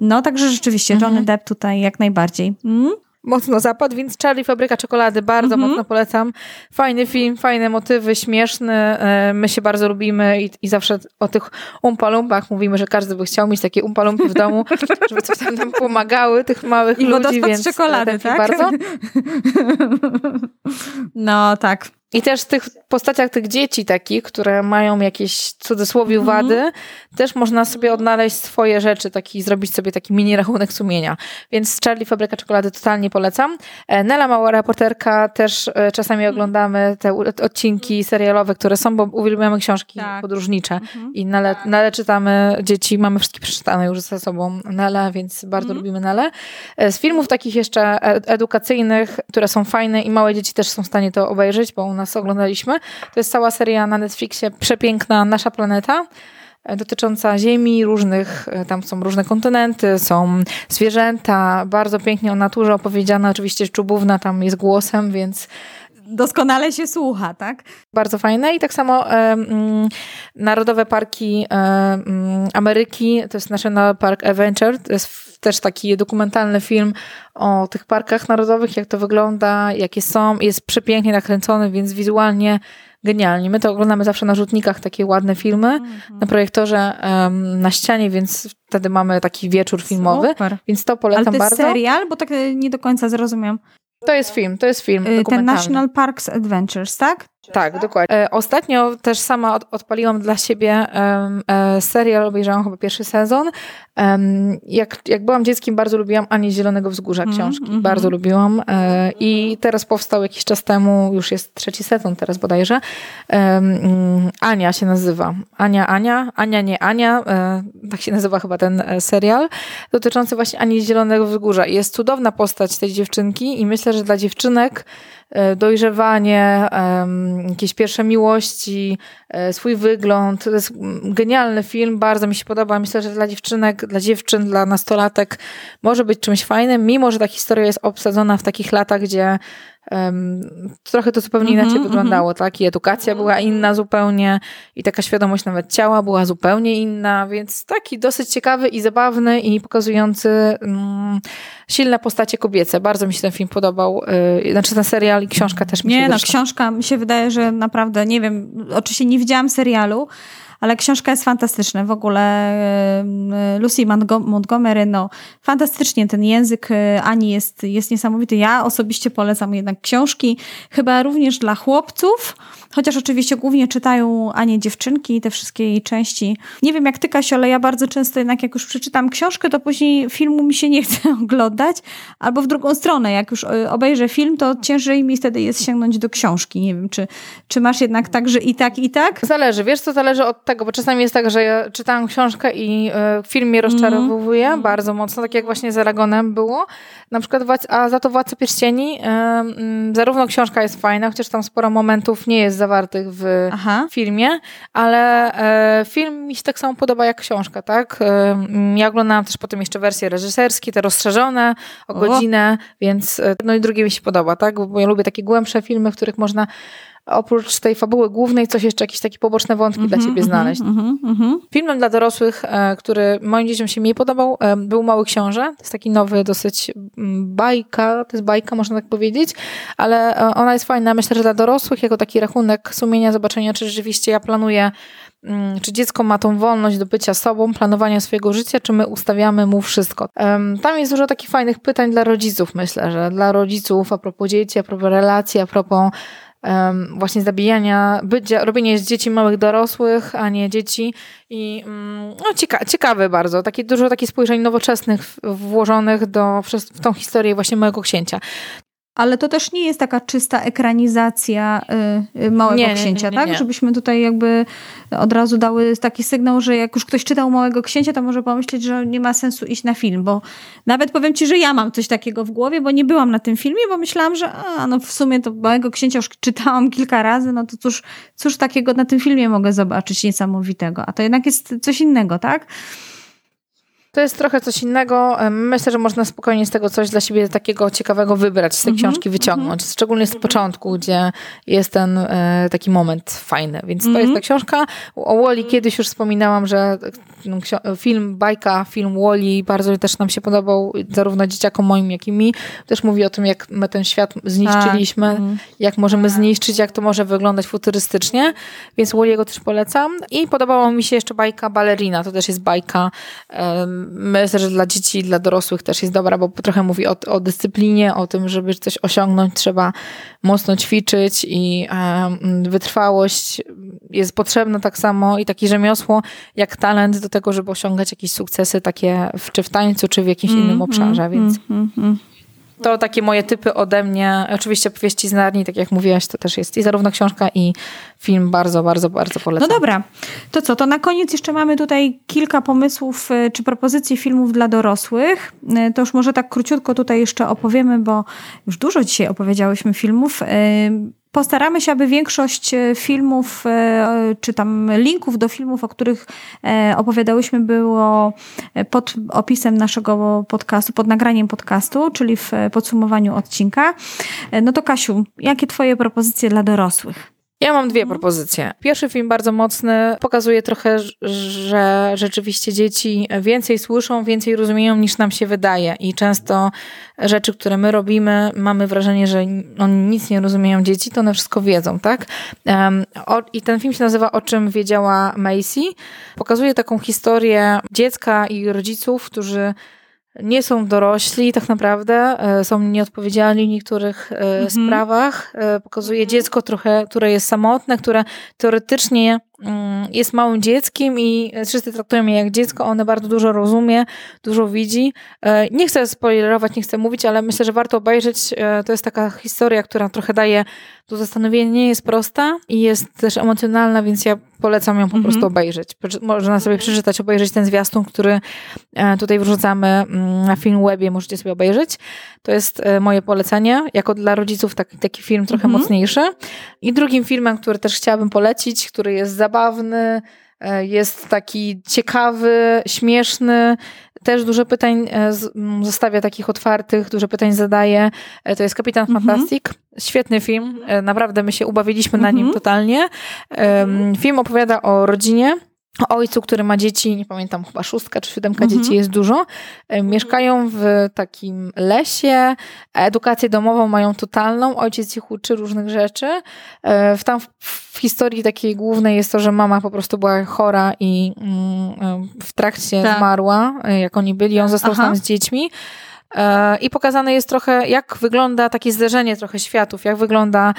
B: No, także rzeczywiście Johnny mm -hmm. Depp tutaj jak najbardziej. Mm?
A: Mocno zapadł, więc Charlie Fabryka Czekolady bardzo mm -hmm. mocno polecam. Fajny film, fajne motywy, śmieszny. E, my się bardzo lubimy i, i zawsze o tych umpalumpach mówimy, że każdy by chciał mieć takie umpalumpy w domu, żeby coś tam nam pomagały, tych małych I ludzi, więc
B: czekolady, tak?
A: bardzo.
B: No tak.
A: I też w tych postaciach tych dzieci takich, które mają jakieś cudzysłowie mm. wady, też można sobie odnaleźć swoje rzeczy, taki, zrobić sobie taki mini rachunek sumienia. Więc Charlie Fabryka Czekolady totalnie polecam. E, Nela Mała Reporterka też e, czasami mhm. oglądamy te odcinki serialowe, które są, bo uwielbiamy książki tak. podróżnicze mhm. i Nele, Nele czytamy, dzieci mamy wszystkie przeczytane już ze sobą Nele, więc bardzo mhm. lubimy Nele. E, z filmów takich jeszcze edukacyjnych, które są fajne i małe dzieci też są w stanie to obejrzeć, bo nas oglądaliśmy. To jest cała seria na Netflixie, przepiękna Nasza Planeta e, dotycząca Ziemi, różnych, e, tam są różne kontynenty, są zwierzęta, bardzo pięknie o naturze opowiedziana, oczywiście Czubówna tam jest głosem, więc
B: doskonale się słucha, tak?
A: Bardzo fajne i tak samo e, mm, Narodowe Parki e, mm, Ameryki, to jest National Park Adventure, to jest też taki dokumentalny film o tych parkach narodowych, jak to wygląda, jakie są, jest przepięknie nakręcony, więc wizualnie genialnie. My to oglądamy zawsze na rzutnikach, takie ładne filmy, -hmm. na projektorze um, na ścianie, więc wtedy mamy taki wieczór filmowy, Super. więc to polecam
B: bardzo.
A: Ale to
B: jest serial? Bo tak nie do końca zrozumiem.
A: To jest film, to jest film
B: y, Ten National Parks Adventures, tak?
A: Tak, dokładnie. E, ostatnio też sama od, odpaliłam dla siebie e, serial, obejrzałam chyba pierwszy sezon. jak, jak byłam dzieckiem, bardzo lubiłam Anię Zielonego Wzgórza mhm, książki. Mm -hmm. Bardzo lubiłam. E, I teraz powstał jakiś czas temu, już jest trzeci sezon teraz bodajże. Mm, Ania się nazywa. Ania, Ania. Ania, nie Ania. E, tak się nazywa chyba ten e, serial. Dotyczący właśnie Ani Zielonego Wzgórza. Jest cudowna postać tej dziewczynki i myślę, że dla dziewczynek E, dojrzewanie, jakieś pierwsze miłości, e, swój wygląd. To jest genialny film, bardzo mi się podoba. Myślę, że dla dziewczynek, dla dziewczyn, dla nastolatek może być czymś fajnym, mimo że ta historia jest obsadzona w takich latach, gdzie trochę to zupełnie inaczej mm -hmm, wyglądało, tak? I edukacja była inna zupełnie, i taka świadomość nawet ciała była zupełnie inna, więc taki dosyć ciekawy i zabawny i pokazujący um, silne postacie kobiece. Bardzo mi się ten film podobał. Yy, znaczy ten serial i książka też mi się
B: Nie, no książka mi się wydaje, że naprawdę, nie wiem, oczywiście nie widziałam serialu, ale książka jest fantastyczna. W ogóle Lucy Montgomery, no fantastycznie ten język y, Ani jest, jest niesamowity. Ja osobiście polecam jednak książki, chyba również dla chłopców, chociaż oczywiście głównie czytają Anie dziewczynki, te wszystkie jej części. Nie wiem jak ty, Kasio, ale ja bardzo często jednak jak już przeczytam książkę, to później filmu mi się nie chce oglądać, albo w drugą stronę, jak już y, obejrzę film, to ciężej mi wtedy jest sięgnąć do książki. Nie wiem, czy, czy masz jednak tak, że i tak, i tak?
A: Zależy, wiesz co, zależy od tego, bo czasami jest tak, że ja czytałam książkę i y, film mnie rozczarowuje mm. bardzo mocno, tak jak właśnie z Aragonem było. Na przykład, a za to Władca Pierścieni, y, zarówno książka jest fajna, chociaż tam sporo momentów nie jest zawartych w Aha. filmie, ale y, film mi się tak samo podoba jak książka, tak? ja oglądałam też potem jeszcze wersje reżyserskie, te rozszerzone o godzinę, o. więc no i drugie mi się podoba, tak? Bo ja lubię takie głębsze filmy, w których można oprócz tej fabuły głównej coś jeszcze jakieś takie poboczne wątki mm -hmm, dla ciebie mhm, znaleźć. Mm -hmm. Filmem dla dorosłych, e, który moim dzieciom się mniej podobał, e, był Mały Książę. To jest taki nowy dosyć mm, bajka, to jest bajka, można tak powiedzieć, ale e, ona jest fajna, myślę, że dla dorosłych, jako taki rachunek sumienia, zobaczenia, czy rzeczywiście ja planuję mm, czy dziecko ma tą wolność do bycia sobą, planowania swojego życia, czy my ustawiamy mu wszystko. Tam jest dużo takich fajnych pytań dla rodziców, myślę, że dla rodziców a propos dzieci, a propos relacji, a propos właśnie zabijania, bycia, robienie z dzieci małych dorosłych, a nie dzieci. I mm, no, cieka ciekawe bardzo. Takie, dużo takich spojrzeń nowoczesnych włożonych do, w tą historię właśnie małego księcia.
B: Ale to też nie jest taka czysta ekranizacja y, y, Małego nie, Księcia, nie, nie, tak? Żebyśmy tutaj jakby od razu dały taki sygnał, że jak już ktoś czytał Małego Księcia, to może pomyśleć, że nie ma sensu iść na film, bo nawet powiem ci, że ja mam coś takiego w głowie, bo nie byłam na tym filmie, bo myślałam, że a, no w sumie to Małego Księcia już czytałam kilka razy, no to cóż, cóż takiego na tym filmie mogę zobaczyć niesamowitego, a to jednak jest coś innego, tak?
A: To jest trochę coś innego. Myślę, że można spokojnie z tego coś dla siebie takiego ciekawego wybrać, z tej mm -hmm, książki wyciągnąć. Mm -hmm. Szczególnie z początku, gdzie jest ten e, taki moment fajny. Więc mm -hmm. to jest mhm. ta książka. O Wally kiedyś już wspominałam, że film, bajka, film Wally bardzo też nam się podobał, zarówno dzieciakom moim, jak i mi. Też mówi o tym, jak my ten świat zniszczyliśmy, tak. Mhm. jak możemy zniszczyć, jak to może wyglądać futurystycznie. Więc Wally'ego też polecam. I podobała mi się jeszcze bajka Ballerina. To też jest bajka myślę, że dla dzieci dla dorosłych też jest dobra, bo trochę mówi o, o dyscyplinie, o tym, żeby coś osiągnąć, trzeba mocno ćwiczyć i wytrwałość jest potrzebna tak samo i takie rzemiosło jak talent do tego, żeby osiągać jakieś sukcesy takie w, czy w tańcu, czy w jakimś mm, innym obszarze, mm, więc... Mm, to takie moje typy ode mnie. Oczywiście powieści z Narni, tak jak mówiłaś, to też jest i zarówno książka i film bardzo, bardzo, bardzo polecam.
B: No dobra, to co, to na koniec jeszcze mamy tutaj kilka pomysłów y, czy propozycji filmów dla dorosłych. Y, to już może tak króciutko tutaj jeszcze opowiemy, bo już dużo dzisiaj opowiedziałyśmy filmów. Postaramy się, aby większość e, filmów, e, czy tam linków do filmów, o których e, opowiadałyśmy, było pod opisem naszego podcastu, pod nagraniem podcastu, czyli w podsumowaniu odcinka. No to Kasiu, jakie Twoje propozycje dla dorosłych?
A: Ja mam dwie mhm. propozycje. Pierwszy film bardzo mocny, pokazuje trochę, że rzeczywiście dzieci więcej słyszą, więcej rozumieją niż nam się wydaje i często rzeczy, które my robimy, mamy wrażenie, że oni nic nie rozumieją dzieci, to one wszystko wiedzą, tak? I ten film się nazywa O czym wiedziała Macy. Pokazuje taką historię dziecka i rodziców, którzy nie są dorośli tak naprawdę, są nieodpowiedzialni w niektórych mhm. sprawach. Pokazuje mhm. dziecko trochę, które jest samotne, które teoretycznie jest małym dzieckiem i wszyscy traktują je jak dziecko, one bardzo dużo rozumie, dużo widzi. E, nie chcę spoilerować, nie chcę mówić, ale myślę, że warto obejrzeć. E, to jest taka historia, która trochę daje do zastanowienia, nie jest prosta i jest też emocjonalna, więc ja polecam ją po prostu mhm. obejrzeć. Można sobie przeczytać, obejrzeć ten zwiastun, który e, tutaj wrzucamy mm, na film webie, możecie sobie obejrzeć. To jest moje polecenie, jako dla rodziców taki, taki film trochę mhm. mocniejszy. I drugim filmem, który też chciałabym polecić, który jest zabawny, e, jest taki ciekawy, śmieszny. Też dużo pytań e, zostawia takich otwartych, dużo pytań zadaje. E, to jest Kapitan mhm. Fantastic. Świetny film. Naprawdę my się ubawiliśmy na nim mhm. totalnie. Film opowiada o rodzinie, ojcu, który ma dzieci, nie pamiętam, chyba szóstka czy siódemka mhm. dzieci jest dużo, e, mieszkają w takim lesie, edukację domową mają totalną, ojciec ich uczy różnych rzeczy. E, w, tam w, historii takiej głównej jest to, że mama po prostu była chora i mm, e, w trakcie tak. zmarła, jak oni byli, on został Aha. tam z dziećmi. I pokazane jest trochę, jak wygląda takie zderzenie trochę światów, jak wygląda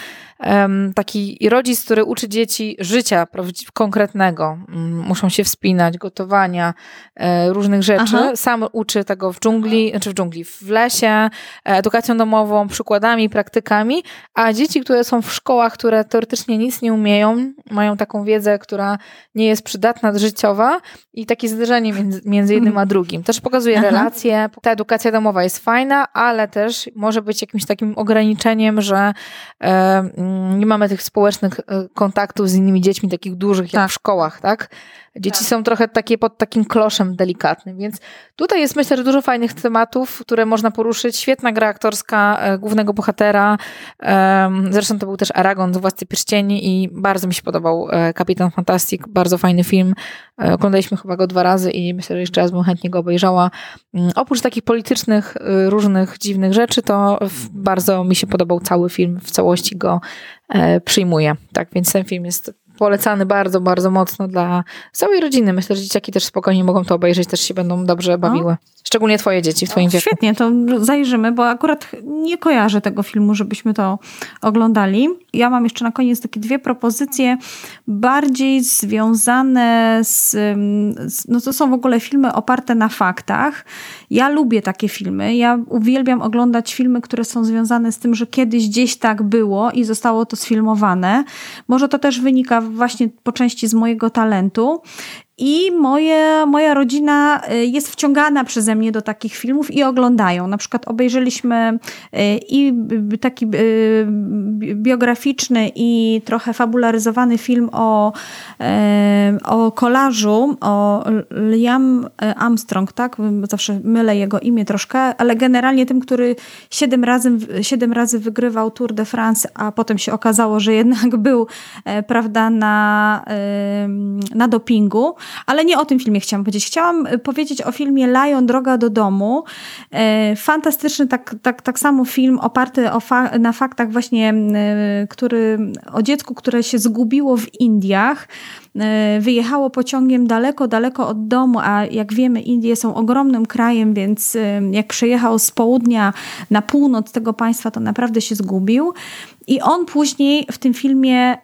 A: taki rodzic, który uczy dzieci życia konkretnego. Mm, muszą się wspinać, gotowania, e, różnych rzeczy. Aha. Sam uczy tego w dżungli, czy znaczy w dżungli, w lesie, edukacją domową, przykładami, praktykami, a dzieci, które są w szkołach, które teoretycznie nic nie umieją, mają taką wiedzę, która nie jest przydatna, życiowa i takie zderzenie między, między jednym a drugim. Też pokazuje Aha. relacje. Ta edukacja domowa jest fajna, ale też może być jakimś takim ograniczeniem, że e, nie mamy tych społecznych e, kontaktów z innymi dziećmi, takich dużych jak tak. w szkołach, tak? Dzieci tak. są trochę takie pod takim kloszem delikatnym, więc tutaj jest myślę, że dużo fajnych tematów, które można poruszyć. Świetna gra aktorska e, głównego bohatera. Zresztą to był też Aragon z Władcy Pierścieni i bardzo mi się podobał e, Kapitan Fantastic. Bardzo fajny film. Oglądaliśmy chyba go dwa razy i myślę, że jeszcze raz bym chętnie go obejrzała. Mm, oprócz takich politycznych, różnych dziwnych rzeczy, to bardzo mi się podobał cały film. W całości go E, przyjmuje. Tak, więc ten film jest polecany bardzo, bardzo mocno dla całej rodziny. Myślę, że dzieciaki też spokojnie mogą to obejrzeć, też się będą dobrze bawiły. No. Szczególnie twoje dzieci w twoim o, wieku.
B: Świetnie, to zajrzymy, bo akurat nie kojarzę tego filmu, żebyśmy to oglądali. Ja mam jeszcze na koniec takie dwie propozycje bardziej związane z, z no to są w ogóle filmy oparte na faktach. Ja lubię takie filmy. Ja uwielbiam oglądać filmy, które są związane z tym, że kiedyś gdzieś tak było i zostało to sfilmowane. Może to też wynika właśnie po części z mojego talentu. I moje, moja rodzina y, jest wciągana przeze mnie do takich filmów i oglądają. Na przykład obejrzeliśmy y, i taki y, biograficzny i trochę fabularyzowany film o, o kolarzu, o Liam Armstrong, tak? Zawsze mylę jego imię troszkę, ale generalnie tym, który siedem razy, siedem razy wygrywał Tour de France, a potem się okazało, że jednak był, prawda, na, na dopingu ale nie o tym filmie chciałam powiedzieć. Chciałam y, powiedzieć o filmie Lion Droga do domu. E, fantastyczny tak, tak, tak samo film oparty fa na faktach właśnie, y, który, o dziecku, które się zgubiło w Indiach e, wyjechało pociągiem daleko, daleko od domu, a jak wiemy, Indie są ogromnym krajem, więc jak przejechał z południa na północ tego państwa, to naprawdę się zgubił. I on później w tym filmie y,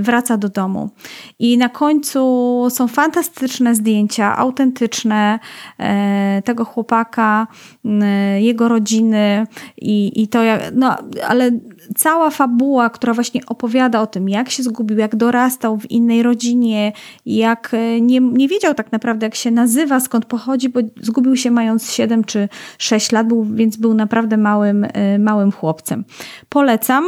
B: wraca do domu. I na końcu są fantastyczne zdjęcia, autentyczne y, tego chłopaka, y, jego rodziny i, i to, jak, no ale cała fabuła, która właśnie opowiada o tym, jak się zgubił, jak dorastał w innej rodzinie, jak nie, nie wiedział tak naprawdę, jak się nazywa, skąd pochodzi, bo zgubił się mając 7 czy 6 lat, był, więc był naprawdę małym, małym chłopcem. Polecam.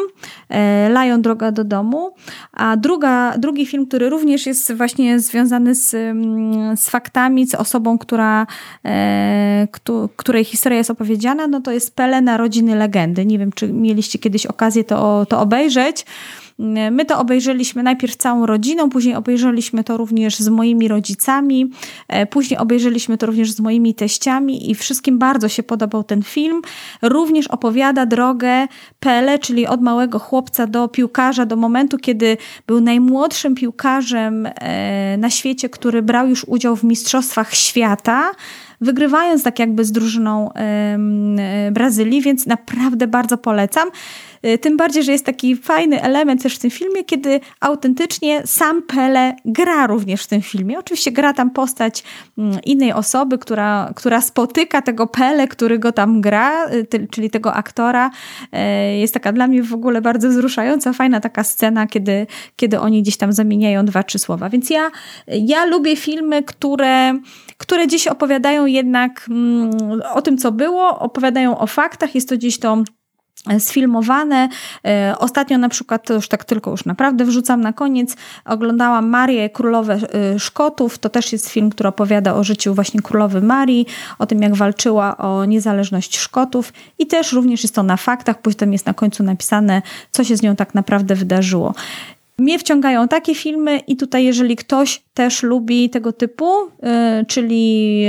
B: E, Lion Droga do domu. A druga, drugi film, który również jest właśnie związany z, mm, z faktami, z osobą, która, e, której historia jest opowiedziana, no to jest Pele Narodziny Legendy. Nie wiem, czy mieliście kiedyś okazję to, to obejrzeć. My to obejrzeliśmy najpierw całą rodziną, później obejrzeliśmy to również z moimi rodzicami, później obejrzeliśmy to również z moimi teściami i wszystkim bardzo się podobał ten film. Również opowiada drogę Pele, czyli od małego chłopca do piłkarza, do momentu, kiedy był najmłodszym piłkarzem na świecie, który brał już udział w Mistrzostwach Świata wygrywając tak jakby z drużyną Brazylii, więc naprawdę bardzo polecam. Y, tym bardziej, że jest taki fajny element też w tym filmie, kiedy autentycznie sam Pele gra również w tym filmie. Oczywiście gra tam postać mm, innej osoby, która, która spotyka tego Pele, który go tam gra, y, czyli tego aktora. Y, jest taka dla mnie w ogóle bardzo wzruszająca, fajna taka scena, kiedy, kiedy oni gdzieś tam zamieniają dwa, trzy słowa. Więc ja, ja lubię filmy, które, które gdzieś opowiadają jednak mm, o tym, co było, opowiadają o faktach. Jest to gdzieś to sfilmowane. E, ostatnio na przykład, to już tak tylko już naprawdę wrzucam na koniec, oglądałam Marię, Królowe e, Szkotów. To też jest film, który opowiada o życiu właśnie królowy Marii, o tym jak walczyła o niezależność Szkotów i też również jest to na faktach, potem jest na końcu napisane, co się z nią tak naprawdę wydarzyło. Mnie wciągają takie filmy i tutaj jeżeli ktoś też lubi tego typu, y, czyli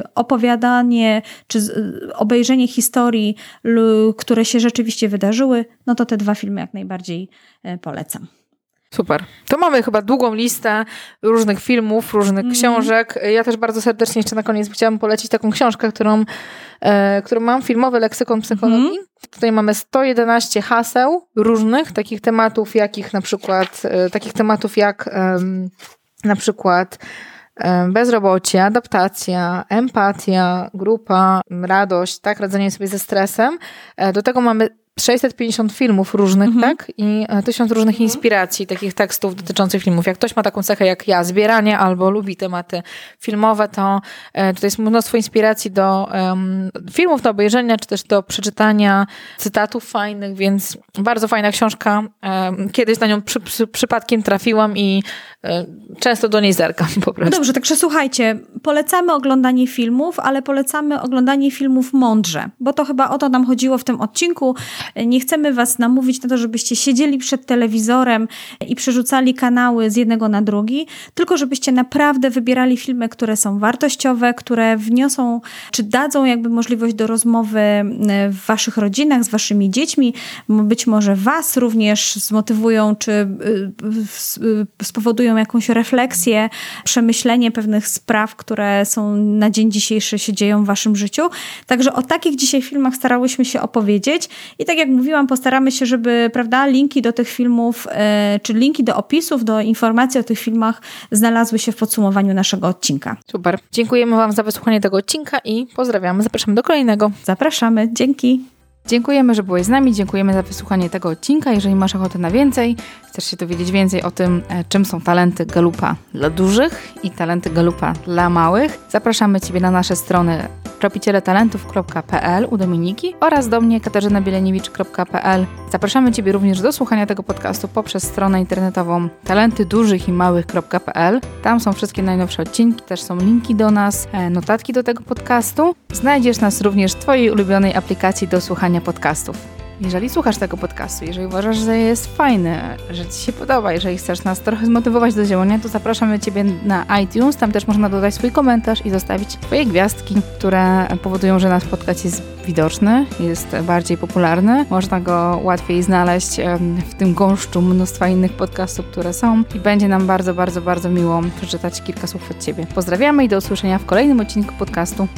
B: y, opowiadanie czy y, obejrzenie historii, które się rzeczywiście wydarzyły, no to te dwa filmy jak najbardziej polecam.
A: Super. To mamy chyba długą listę różnych filmów, różnych mm. książek. Ja też bardzo serdecznie jeszcze na koniec chciałam polecić taką książkę, którą, e, którą mam, filmowy leksykon psychologii. Mm. Tutaj mamy 111 haseł różnych takich tematów, jakich na przykład, e, takich tematów jak e, na przykład bezrobocie, adaptacja, empatia, grupa, radość, tak, radzenie sobie ze stresem. E, do tego mamy 650 filmów różnych, mhm. tak? I e, tysiąc różnych mhm. inspiracji, takich tekstów dotyczących filmów. Jak ktoś ma taką cechę jak ja, zbieranie albo lubi tematy filmowe, to e, tutaj jest mnóstwo inspiracji do um, filmów, do obejrzenia, czy też do przeczytania cytatów fajnych, więc bardzo fajna książka. Um, kiedyś na nią przy, przy, przypadkiem trafiłam i często do niej zerkam po prostu.
B: Dobrze, także słuchajcie, polecamy oglądanie filmów, ale polecamy oglądanie filmów mądrze, bo to chyba o to nam chodziło w tym odcinku. Nie chcemy Was namówić na to, żebyście siedzieli przed telewizorem i przerzucali kanały z jednego na drugi, tylko żebyście naprawdę wybierali filmy, które są wartościowe, które wniosą, czy dadzą jakby możliwość do rozmowy e, w Waszych rodzinach, z Waszymi dziećmi, być może Was również zmotywują, czy e, spowodują jakąś refleksję, przemyślenie pewnych spraw, które są na dzień dzisiejszy się dzieją w Waszym życiu. Także o takich dzisiaj filmach starałyśmy się opowiedzieć i tak tak jak mówiłam, postaramy się, żeby prawda, linki do tych filmów, e, czy linki do opisów, do informacji o tych filmach znalazły się w podsumowaniu naszego odcinka.
A: Super. Dziękujemy Wam za wysłuchanie tego odcinka i pozdrawiamy. Zapraszamy do kolejnego.
B: Zapraszamy. Dzięki.
A: Dziękujemy, że byłeś z nami, dziękujemy za wysłuchanie tego odcinka. Jeżeli masz ochotę na więcej, chcesz się dowiedzieć więcej o tym, e, czym są talenty Galupa dla dużych i talenty Galupa dla małych, zapraszamy Ciebie na nasze strony tropicieletalentów.pl u Dominiki oraz do mnie katarzynabielenewicz.pl. Zapraszamy Ciebie również do słuchania tego podcastu poprzez stronę internetową talentydużychimałych.pl. Tam są wszystkie najnowsze odcinki, też są linki do nas, e, notatki do tego podcastu. Znajdziesz nas również w Twojej ulubionej aplikacji do słuchania podcastów. Jeżeli słuchasz tego podcastu, jeżeli uważasz, że jest fajny, że Ci się podoba, jeżeli chcesz nas trochę zmotywować do działania, to zapraszamy Ciebie na iTunes. Tam też można dodać swój komentarz i zostawić swoje gwiazdki, które powodują, że nasz podcast jest widoczny, jest bardziej popularny. Można go łatwiej znaleźć w tym gąszczu mnóstwa innych podcastów, które są i będzie nam bardzo, bardzo, bardzo miło przeczytać kilka słów od Ciebie. Pozdrawiamy i do usłyszenia w kolejnym odcinku podcastu.